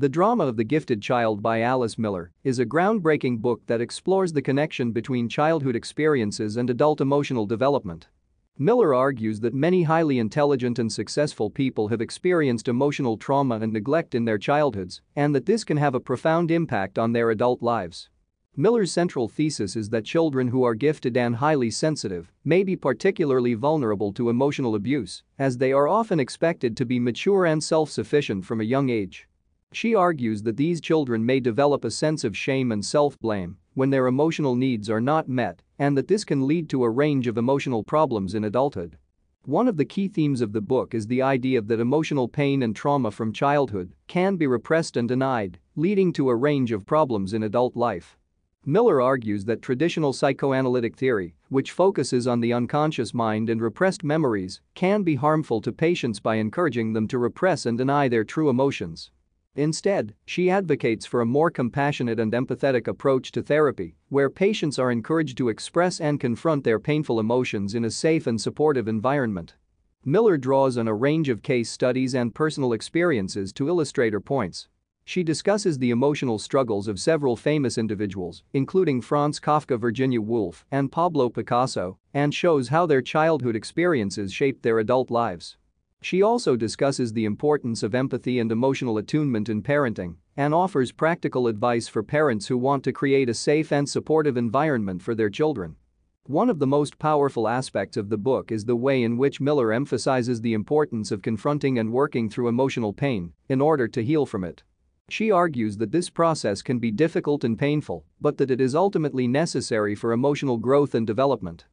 The Drama of the Gifted Child by Alice Miller is a groundbreaking book that explores the connection between childhood experiences and adult emotional development. Miller argues that many highly intelligent and successful people have experienced emotional trauma and neglect in their childhoods, and that this can have a profound impact on their adult lives. Miller's central thesis is that children who are gifted and highly sensitive may be particularly vulnerable to emotional abuse, as they are often expected to be mature and self-sufficient from a young age. She argues that these children may develop a sense of shame and self-blame when their emotional needs are not met and that this can lead to a range of emotional problems in adulthood. One of the key themes of the book is the idea that emotional pain and trauma from childhood can be repressed and denied, leading to a range of problems in adult life. Miller argues that traditional psychoanalytic theory, which focuses on the unconscious mind and repressed memories, can be harmful to patients by encouraging them to repress and deny their true emotions. Instead, she advocates for a more compassionate and empathetic approach to therapy, where patients are encouraged to express and confront their painful emotions in a safe and supportive environment. Miller draws on a range of case studies and personal experiences to illustrate her points. She discusses the emotional struggles of several famous individuals, including Franz Kafka, Virginia Woolf, and Pablo Picasso, and shows how their childhood experiences shaped their adult lives. She also discusses the importance of empathy and emotional attunement in parenting and offers practical advice for parents who want to create a safe and supportive environment for their children. One of the most powerful aspects of the book is the way in which Miller emphasizes the importance of confronting and working through emotional pain in order to heal from it. She argues that this process can be difficult and painful, but that it is ultimately necessary for emotional growth and development.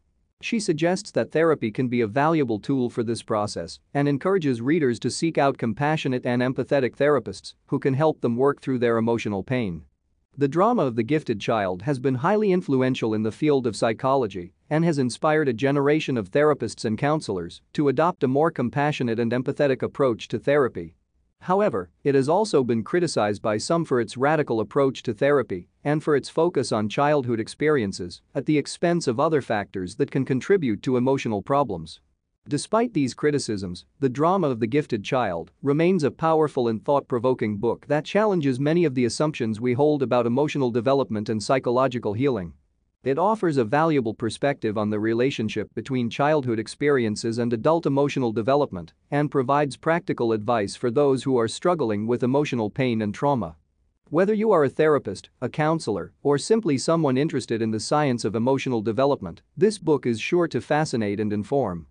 She suggests that therapy can be a valuable tool for this process and encourages readers to seek out compassionate and empathetic therapists who can help them work through their emotional pain. The drama of the gifted child has been highly influential in the field of psychology and has inspired a generation of therapists and counselors to adopt a more compassionate and empathetic approach to therapy However, it has also been criticized by some for its radical approach to therapy and for its focus on childhood experiences at the expense of other factors that can contribute to emotional problems. Despite these criticisms, The Drama of the Gifted Child remains a powerful and thought-provoking book that challenges many of the assumptions we hold about emotional development and psychological healing. It offers a valuable perspective on the relationship between childhood experiences and adult emotional development and provides practical advice for those who are struggling with emotional pain and trauma. Whether you are a therapist, a counselor, or simply someone interested in the science of emotional development, this book is sure to fascinate and inform.